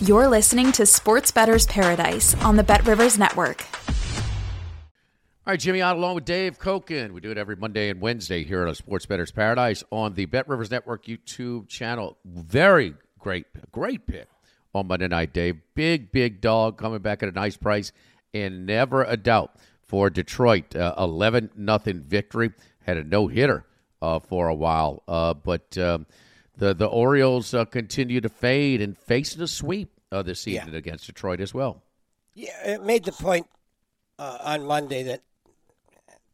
You're listening to Sports Bettor's Paradise on the Bet Rivers Network. All right, Jimmy Ott along with Dave Cokin. We do it every Monday and Wednesday here on Sports Bettor's Paradise on the Bet Rivers Network YouTube channel. Very great, great pick on Monday night, Dave. Big, big dog coming back at a nice price, and never a doubt for Detroit. Uh, Eleven nothing victory. Had a no hitter uh, for a while, uh, but um, the the Orioles uh, continue to fade and facing a sweep uh, this season Yeah. against Detroit as well. Yeah, it made the point uh, on Monday that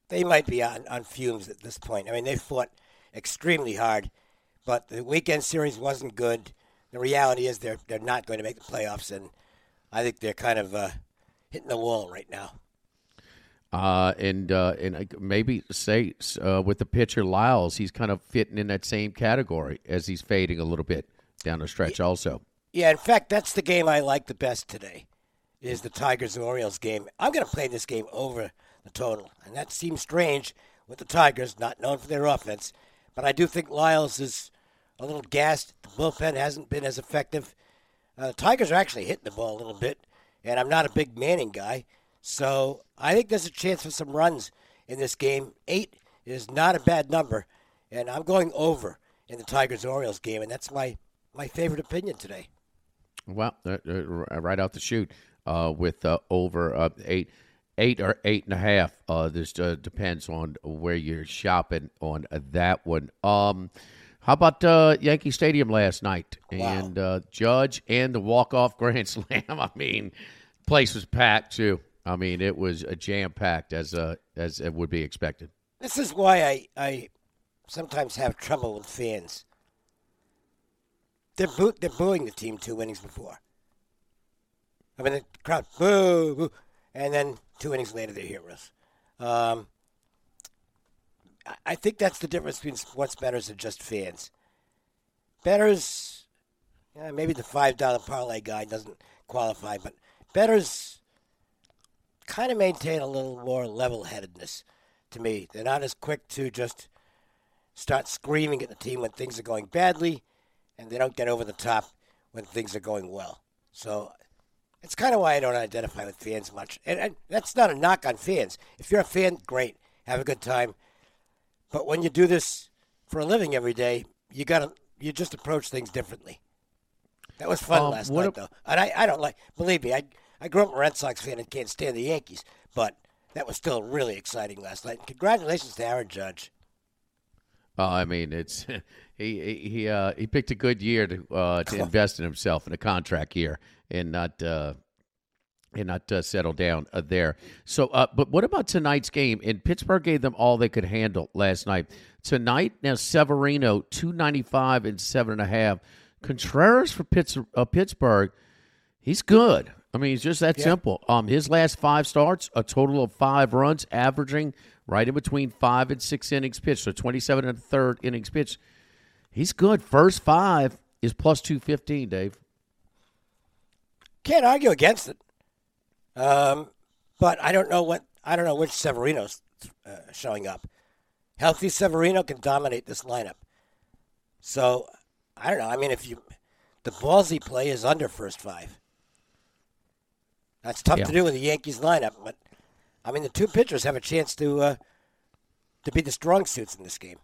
they might be on, on fumes at this point. I mean, they fought extremely hard, but the weekend series wasn't good. The reality is they're they're not going to make the playoffs, and I think they're kind of uh, hitting the wall right now. Uh, and uh, and maybe say uh, with the pitcher Lyles, he's kind of fitting in that same category as he's fading a little bit down the stretch. Also, Yeah, in fact, that's the game I like the best today. Is the Tigers and Orioles game? I'm going to play this game over the total, and that seems strange with the Tigers, not known for their offense. But I do think Lyles is a little gassed. The bullpen hasn't been as effective. Uh, the Tigers are actually hitting the ball a little bit, and I'm not a big Manning guy, so I think there's a chance for some runs in this game. Eight is not a bad number, and I'm going over in the Tigers Orioles game, and that's my my favorite opinion today. Well, uh, uh, right out the chute uh, with uh, over uh, eight, eight or eight and a half. Uh, this uh, depends on where you're shopping on that one. Um, how about uh, Yankee Stadium last night and uh, Judge and the walk off grand slam? I mean, place was packed too. I mean, it was a jam packed as uh, as it would be expected. This is why I, I sometimes have trouble with fans. They're, boo- they're booing the team two innings before. I mean, the crowd, boo, boo. And then two innings later, they're heroes. Um, I- think that's the difference between sports bettors and just fans. Bettors, yeah, maybe the $5 parlay guy doesn't qualify, but bettors kind of maintain a little more level headedness to me. They're not as quick to just start screaming at the team when things are going badly, and they don't get over the top when things are going well. So it's kind of why I don't identify with fans much. And, and that's not a knock on fans. If you're a fan, great, have a good time. But when you do this for a living every day, you gotta you just approach things differently. That was fun Um, last night, ab- though. And I, I don't like, believe me, I, I grew up a Red Sox fan and can't stand the Yankees, but that was still really exciting last night. Congratulations to Aaron Judge. Uh, I mean, it's he he uh, he picked a good year to uh, to invest in himself in a contract year and not uh, and not uh, settle down uh, there. So, uh, but what about tonight's game? And Pittsburgh gave them all they could handle last night. Tonight, now Severino two ninety five and seven and a half. Contreras for Pitts, uh, Pittsburgh, he's good. I mean, it's just that simple. Um, his last five starts, a total of five runs, averaging right in between five and six innings pitched. So twenty-seven and a third innings pitched. He's good. First five is plus two fifteen. Dave. Can't argue against it. Um, but I don't know what I don't know which Severino's uh, showing up. Healthy Severino can dominate this lineup. So I don't know. I mean, if you the ballsy play is under first five. That's tough Yeah. to do with the Yankees lineup, but I mean the two pitchers have a chance to uh, to be the strong suits in this game.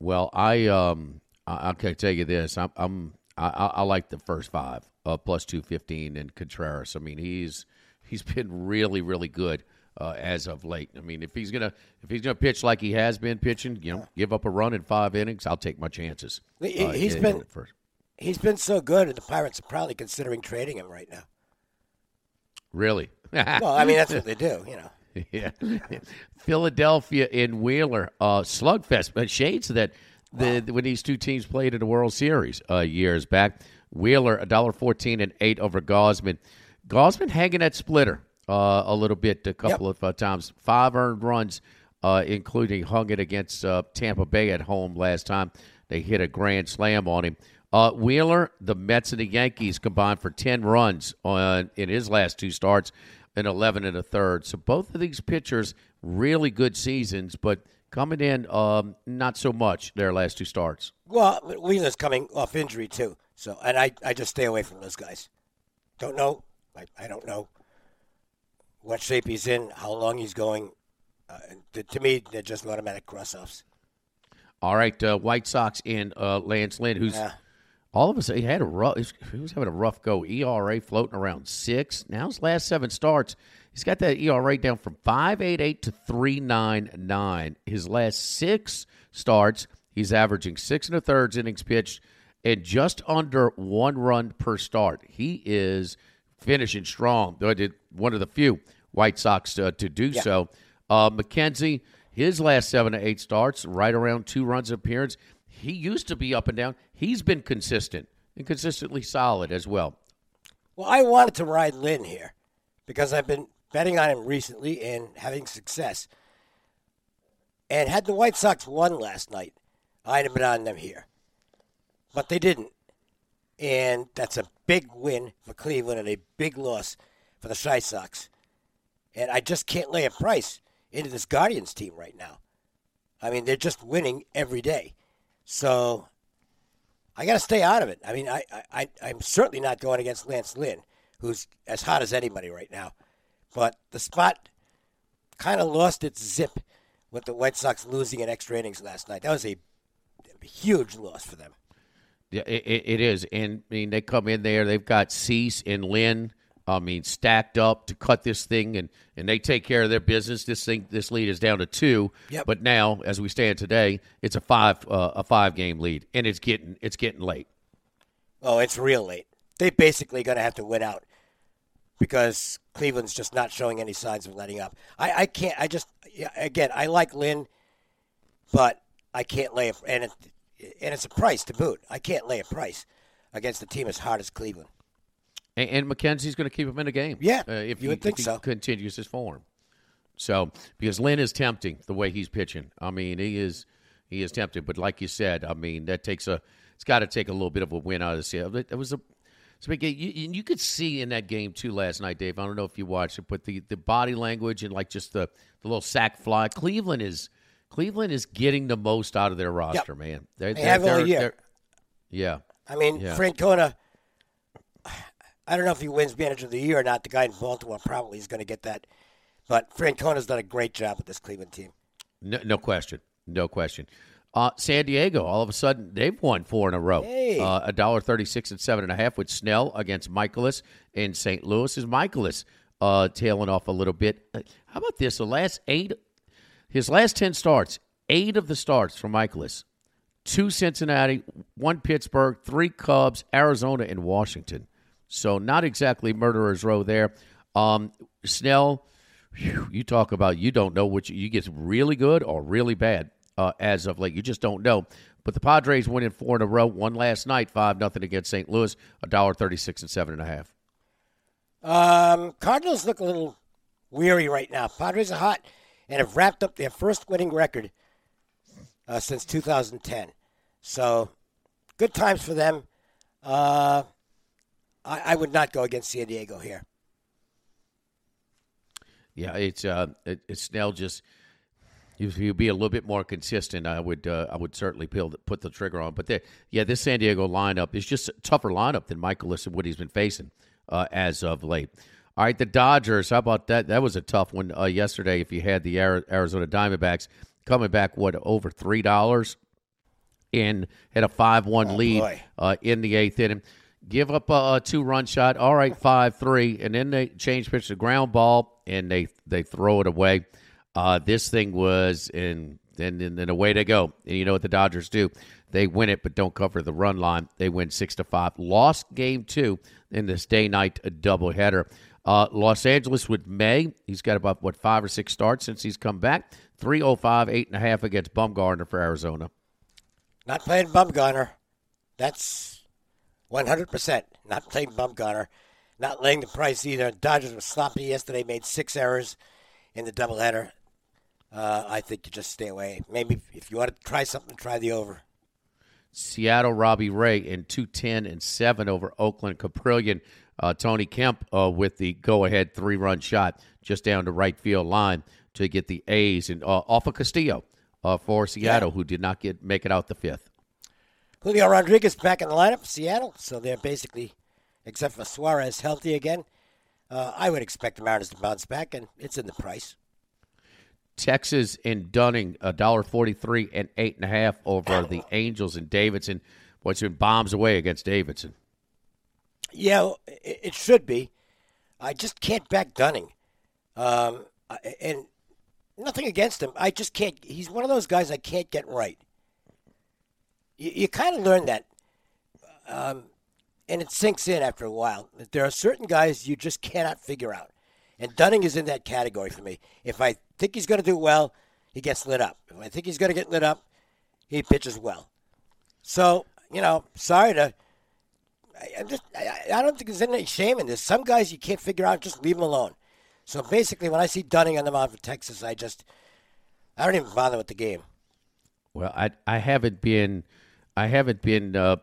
Well, I um I, I can tell you this. I'm I'm I, I like the first five uh, plus two fifteen and Contreras. I mean he's he's been really really good uh, as of late. I mean, if he's gonna if he's gonna pitch like he has been pitching, you know, give up a run in five innings, I'll take my chances. He- uh, he's been- first. He's been so good, and the Pirates are probably considering trading him right now. really. Well, I mean, that's what they do, you know. yeah. Philadelphia in Wheeler, uh, slugfest. But shades of that the, when these two teams played in the World Series uh, years back. Wheeler a dollar fourteen and eight over Gausman. Gausman hanging that splitter uh, a little bit a couple of uh, times. Five earned runs, uh, including hung it against uh, Tampa Bay at home last time. They hit a grand slam on him. Uh, Wheeler, the Mets and the Yankees combined for ten runs on in his last two starts, and eleven and a third. So both of these pitchers really good seasons, but coming in um, not so much their last two starts. Well, Wheeler's coming off injury too, so and I, I just stay away from those guys. Don't know. I, I don't know what shape he's in, how long he's going. Uh, to, to me, they're just automatic cross-offs. All right, uh, White Sox in uh, Lance Lynn, who's Yeah. All of a sudden he had a rough. He was having a rough go. ERA floating around six. Now his last seven starts, he's got that ERA down from five eight eight to three nine nine. His last six starts, he's averaging six and a thirds innings pitched and just under one run per start. He is finishing strong. I did one of the few White Sox uh, to do so. Uh, McKenzie, his last seven to eight starts, right around two runs appearance. He used to be up and down. He's been consistent and consistently solid as well. Well, I wanted to ride Lynn here because I've been betting on him recently and having success. And had the White Sox won last night, I'd have been on them here. But they didn't. And that's a big win for Cleveland and a big loss for the ChiSox. And I just can't lay a price into this Guardians team right now. I mean, they're just winning every day. So I got to stay out of it. I mean, I, I, I'm certainly not going against Lance Lynn, who's as hot as anybody right now. But the spot kind of lost its zip with the White Sox losing in extra innings last night. That was a, huge loss for them. Yeah, it- it is. And I mean, they come in there. They've got Cease and Lynn. I mean, stacked up to cut this thing, and, and they take care of their business. This thing, this lead is down to two. Yep. But now, as we stand today, it's a five uh, a five game lead, and it's getting it's getting late. Oh, it's real late. They basically going to have to win out because Cleveland's just not showing any signs of letting up. I, I can't. I just yeah, again, I like Lynn, but I can't lay a and it, and it's a price to boot. I can't lay a price against a team as hard as Cleveland. And, and McKenzie's going to keep him in the game. Yeah, uh, if you he, would think if he so. continues his form. So because Lynn is tempting the way he's pitching. I mean, he is he is tempting. But like you said, I mean, that takes a it's got to take a little bit of a win out of this. It was a it's a big game. You, you could see in that game too last night, Dave. I don't know if you watched it, but the, the body language and like just the, the little sac fly. Cleveland is Cleveland is getting the most out of their roster, man. They're, They have all year. Yeah. I mean, Yeah. Francona. I don't know if he wins Manager of the Year or not. The guy in Baltimore probably is going to get that. But Francona's done a great job with this Cleveland team. No, no question. No question. Uh, San Diego, all of a sudden, they've won four in a row. Hey. Uh, a dollar thirty-six and seven and a half with Snell against Mikolas in St. Louis. Is Mikolas uh, tailing off a little bit? Uh, How about this? The last eight, his last ten starts, eight of the starts from Mikolas, two Cincinnati, one Pittsburgh, three Cubs, Arizona, and Washington. So not exactly murderer's row there. Um, Snell, Phew, you talk about you don't know which you get really good or really bad uh, as of late. You just don't know. But the Padres winning four in a row. One last night, five nothing against St. Louis. A dollar thirty six and seven and a half. Um, Cardinals look a little weary right now. Padres are hot and have wrapped up their first winning record uh, since 2010. So, good times for them. Uh, I, I would not go against San Diego here. Yeah, it's uh, it, it's Snell just. If you be a little bit more consistent, I would uh, I would certainly peel the, put the trigger on. But the, yeah, this San Diego lineup is just a tougher lineup than Mikolas and what he's been facing uh, as of late. All right, the Dodgers. How about that? That was a tough one uh, yesterday. If you had the Arizona Diamondbacks coming back, what over three dollars in had a five one Oh, lead uh, in the eighth inning. Give up a, a two run shot. All right, five three, and then they change pitch to ground ball and they they throw it away. Uh, this thing was in and then away they go. And you know what the Dodgers do? They win it, but don't cover the run line. They win six to five. Lost game two in this day night doubleheader. Uh, Los Angeles with May. He's got about what five or six starts since he's come back. 305, eight and a half against Bumgarner for Arizona. Not playing Bumgarner. That's 100%. Not playing Bumgarner. Not laying the price either. Dodgers were sloppy yesterday, made six errors in the doubleheader. Uh, I think you just stay away. Maybe if you want to try something, try the over. Seattle Robbie Ray in 210 and 7 over Oakland Kaprielian. Uh, Tony Kemp uh, with the go ahead three run shot just down the right field line to get the A's and uh, off of Castillo uh, for Seattle, yeah. who did not get make it out the fifth. Julio Rodriguez back in the lineup for Seattle, so they're basically, except for Suarez, healthy again. Uh, I would expect the Mariners to bounce back, and it's in the price. Texas and Dunning, a dollar forty-three and eight and a half over the Angels and Davidson. What's been bombs away against Davidson? Yeah, it should be. I just can't back Dunning, um, and nothing against him. I just can't. He's one of those guys I can't get right. You, you kind of learn that, um, and it sinks in after a while. There are certain guys you just cannot figure out, and Dunning is in that category for me. If I think he's going to do well, he gets lit up. If I think he's going to get lit up, he pitches well. So, you know, sorry to. I, am just. I, I don't think there's any shame in this. Some guys you can't figure out, just leave them alone. So basically, when I see Dunning on the mound for Texas, I just. I don't even bother with the game. Well, I I haven't been, I haven't been uh,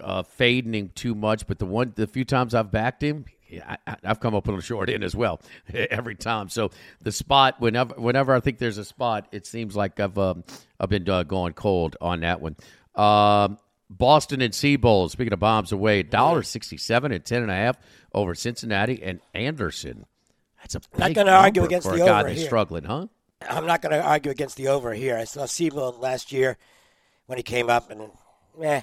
uh, fading him too much, but the one the few times I've backed him, I, have come up on the short end as well every time. So the spot, whenever whenever I think there's a spot, it seems like I've um, I've been uh, going cold on that one. Um, Boston and Seabold. Speaking of bombs away, dollar sixty seven and ten and a half over Cincinnati and Anderson. That's a not going to argue against the over here. struggling, huh? I'm not going to argue against the over here. I saw Seabold last year when he came up, and eh,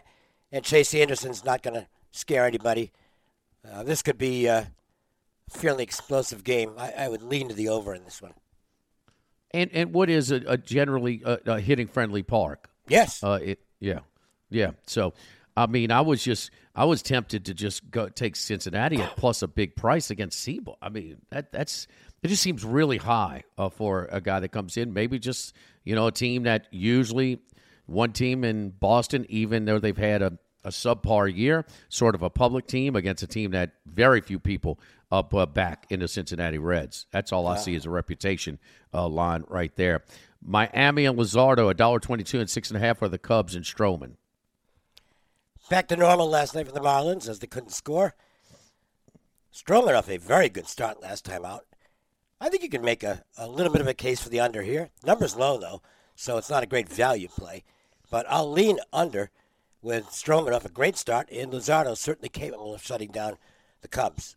and Chase Anderson's not going to scare anybody. Uh, this could be a fairly explosive game. I, I, would lean to the over in this one. And and what is a, a generally a, a hitting friendly park? Yes. Uh, it yeah, yeah. So, I mean, I was just I was tempted to just go take Cincinnati at plus a big price against Seabold. I mean, that that's it just seems really high uh, for a guy that comes in. Maybe just you know a team that usually one team in Boston, even though they've had a a subpar year, sort of a public team against a team that very few people up uh, back in the Cincinnati Reds. That's all wow. I see as a reputation uh, line right there. Miami and dollar twenty-two and six and a half for the Cubs and Stroman. Back to normal last night for the Marlins as they couldn't score. Stroman off a very good start last time out. I think you can make a, a little bit of a case for the under here. Number's low though, so it's not a great value play. But I'll lean under with Stroman off a great start, and Luzardo certainly capable of shutting down the Cubs.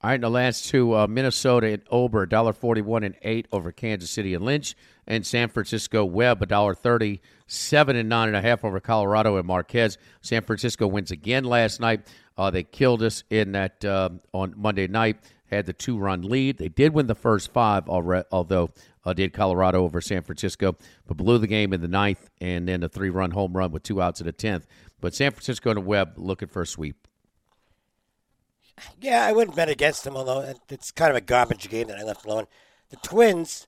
All right, the last two, uh, Minnesota and Ober, $1.41 and 8 over Kansas City and Lynch, and San Francisco Webb, $1.30, 7 and 9.5 over Colorado and Marquez. San Francisco wins again last night. Uh, they killed us in that uh, on Monday night, had the two run lead. They did win the first five, already, although uh, did Colorado over San Francisco, but blew the game in the ninth and then a three run home run with two outs in the tenth. But San Francisco and Webb looking for a sweep. Yeah, I wouldn't bet against them, although it's kind of a garbage game that I left alone. The Twins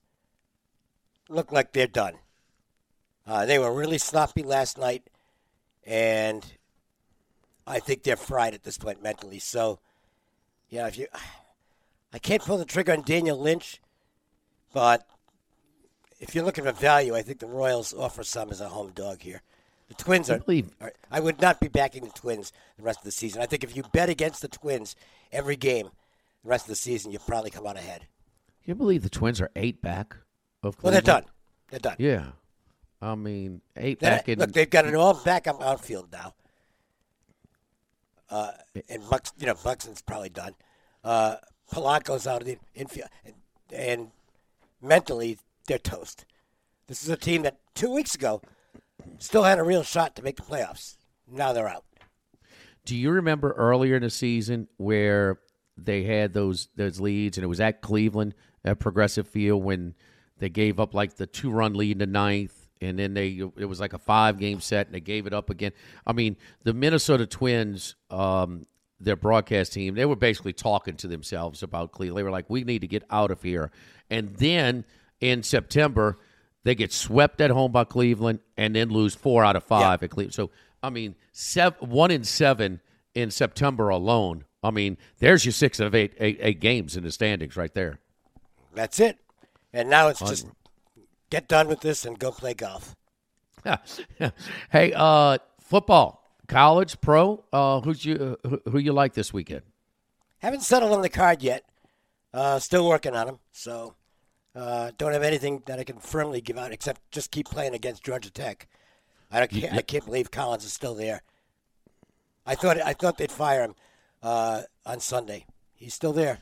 look like they're done. Uh, they were really sloppy last night, and I think they're fried at this point mentally. So, yeah, if you, I can't pull the trigger on Daniel Lynch, but if you're looking for value, I think the Royals offer some as a home dog here. The Twins are, are, I would not be backing the Twins the rest of the season. I think if you bet against the Twins every game the rest of the season, you'll probably come out ahead. You believe the Twins are eight back of Cleveland? Well, they're done. They're done. Yeah. I mean, 8 then, back in. Look, they've got an all backup outfield now. Uh, and Bucks, you know, Buxton's probably done. Uh, Polanco's out of the infield, and, and mentally they're toast. This is a team that two weeks ago still had a real shot to make the playoffs. Now they're out. Do you remember earlier in the season where they had those those leads, and it was at Cleveland at Progressive Field when they gave up like the two run lead in the ninth, and then they it was like a five game set, and they gave it up again. I mean, the Minnesota Twins, um, their broadcast team, they were basically talking to themselves about Cleveland. They were like, "We need to get out of here," and then in September. They get swept at home by Cleveland and then lose four out of five at Cleveland. So, I mean, seven, one in seven in September alone. I mean, there's your six of eight, eight, eight games in the standings right there. That's it. And now it's just get done with this and go play golf. hey, uh, football, college, pro. Uh, who's you who, who you like this weekend? Haven't settled on the card yet. Uh, still working on them. So uh, don't have anything that I can firmly give out except just keep playing against Georgia Tech. I, can't, I can't believe Collins is still there. I thought I thought they'd fire him uh, on Sunday. He's still there.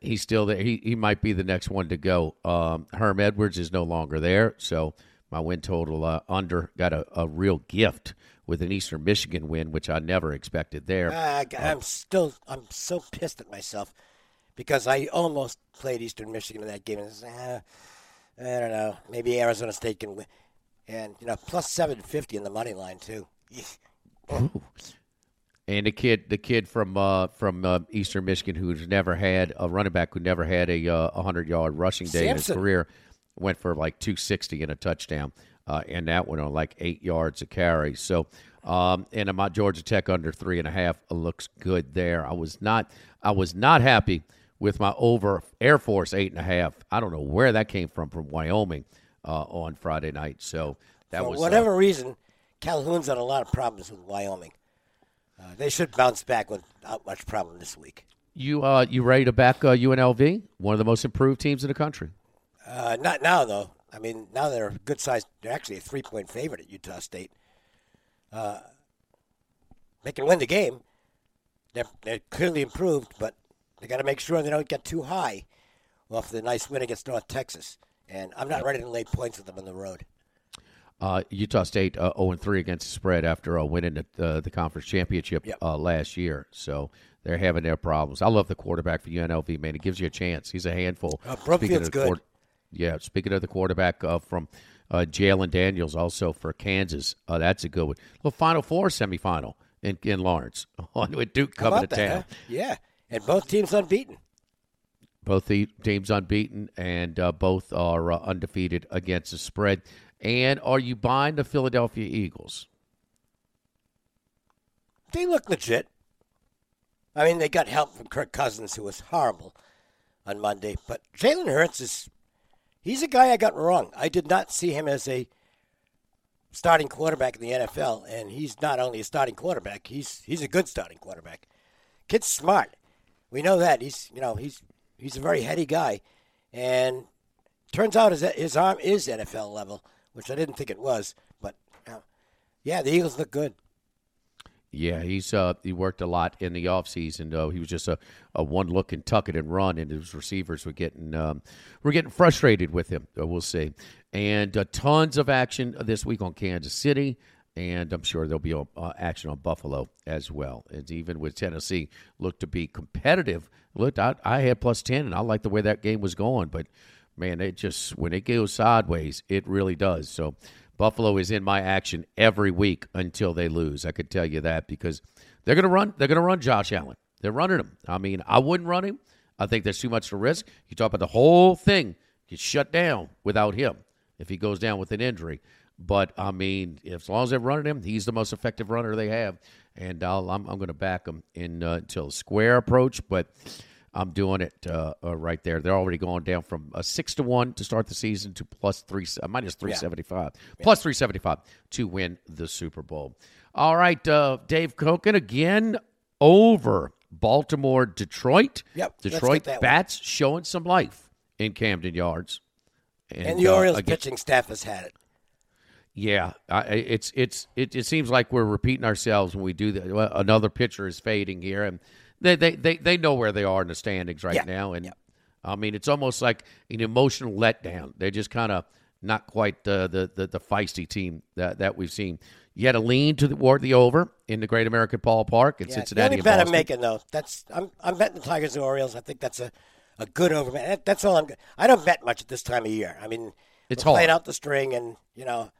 He's still there. He he might be the next one to go. Um, Herm Edwards is no longer there, so my win total uh, under got a, a real gift with an Eastern Michigan win, which I never expected there. Uh, I'm still I'm so pissed at myself because I almost played Eastern Michigan in that game. And uh, I don't know, maybe Arizona State can win, and you know plus seven fifty in the money line too. Ooh. And the kid, the kid from uh, from uh, Eastern Michigan, who's never had a running back who never had a uh, hundred yard rushing day Samson. in his career, went for like two sixty and a touchdown, uh, and that went on like eight yards a carry. So, um, and my Georgia Tech under three and a half looks good there. I was not, I was not happy with my over Air Force eight and a half. I don't know where that came from from Wyoming uh, on Friday night. So that For was uh, whatever reason, Calhoun's had a lot of problems with Wyoming. Uh, they should bounce back without much problem this week. You uh, you ready to back uh, UNLV, one of the most improved teams in the country? Uh, not now, though. I mean, now they're a good size. They're actually a three point favorite at Utah State. Uh, they can win the game. They're, they're clearly improved, but they got to make sure they don't get too high off the nice win against North Texas. And I'm not ready to lay points with them on the road. Uh, Utah State uh, 0 3 against the spread after uh, winning the, uh, the conference championship Yep. uh, last year. So they're having their problems. I love the quarterback for UNLV, man. He gives you a chance. He's a handful. Uh, of good. yeah, speaking of the quarterback uh, from uh, Jalon Daniels, also for Kansas, uh, that's a good one. Well, Final Four semifinal in, in Lawrence with Duke coming to that? town. huh? Yeah. And both teams unbeaten. Both teams unbeaten, and uh, both are uh, undefeated against the spread. And are you buying the Philadelphia Eagles? They look legit. I mean, they got help from Kirk Cousins, who was horrible on Monday. But Jalen Hurts is, he's a guy I got wrong. I did not see him as a starting quarterback in the NFL, and he's not only a starting quarterback, he's he's a good starting quarterback. Kid's smart. We know that. He's you know, he's he's a very heady guy. And turns out his his arm is NFL level, which I didn't think it was. But uh, yeah, the Eagles look good. Yeah, he's uh, he worked a lot in the offseason. Though he was just a, a one look and tuck it and run, and his receivers were getting um, were getting frustrated with him. We'll see. And uh, tons of action this week on Kansas City, and I'm sure there'll be uh, action on Buffalo as well. And even with Tennessee, looked to be competitive. Looked, I, I had plus ten, and I like the way that game was going. But man, it just when it goes sideways, it really does. So. Buffalo is in my action every week until they lose. I could tell you that because they're going to run. They're to run Josh Allen. They're running him. I mean, I wouldn't run him. I think there's too much to risk. You talk about the whole thing gets shut down without him if he goes down with an injury. But I mean, as long as they're running him, he's the most effective runner they have, and I'll, I'm, I'm going to back him in uh, until square approach. But I'm doing it uh, uh, right there. They're already going down from a six to one to start the season to plus three, uh, minus three seventy five, plus three seventy five to win the Super Bowl. All right, uh, Dave Cokin again over Baltimore, Detroit. Yep, Detroit that one. bats showing some life in Camden Yards, And the uh, Orioles again- pitching staff has had it. Yeah, I, it's it's it, it seems like we're repeating ourselves when we do that. Well, another pitcher is fading here, and they they, they, they know where they are in the standings right Yeah, now, and yeah. I mean it's almost like an emotional letdown. They're just kind of not quite the, the the the feisty team that that we've seen. You had a lean toward the over in the Great American Ballpark in Yeah, Cincinnati. The only bet I'm making though, that's I'm I'm betting the Tigers and Orioles. I think that's a, a good over. That, that's all I'm. I don't bet much at this time of year. I mean, It's we're playing out the string, and you know,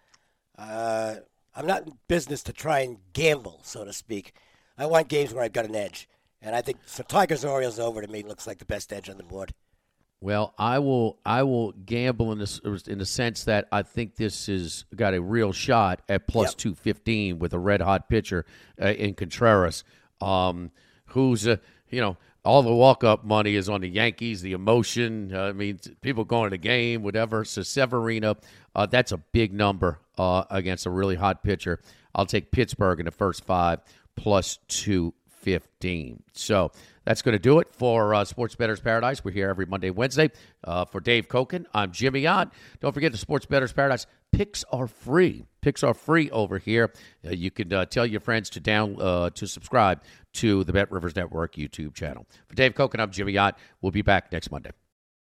uh, I'm not in business to try and gamble, so to speak. I want games where I've got an edge, and I think so. Tigers Orioles over to me looks like the best edge on the board. Well, I will. I will gamble in this in the sense that I think this has got a real shot at plus Yep. two fifteen with a red hot pitcher uh, in Contreras, um, who's uh, you know all the walk up money is on the Yankees. The emotion. Uh, I mean, people going to the game, whatever. So Severino, uh, that's a big number uh, against a really hot pitcher. I'll take Pittsburgh in the first five plus 215. So that's going to do it for uh, Sports Bettors Paradise. We're here every Monday, Wednesday. Uh, for Dave Cokin, I'm Jimmy Ott. Don't forget the Sports Bettors Paradise picks are free. Picks are free over here. Uh, you can uh, tell your friends to down uh, to subscribe to the Bet Rivers Network YouTube channel. For Dave Coconut, Jimmy Ott. We'll be back next Monday.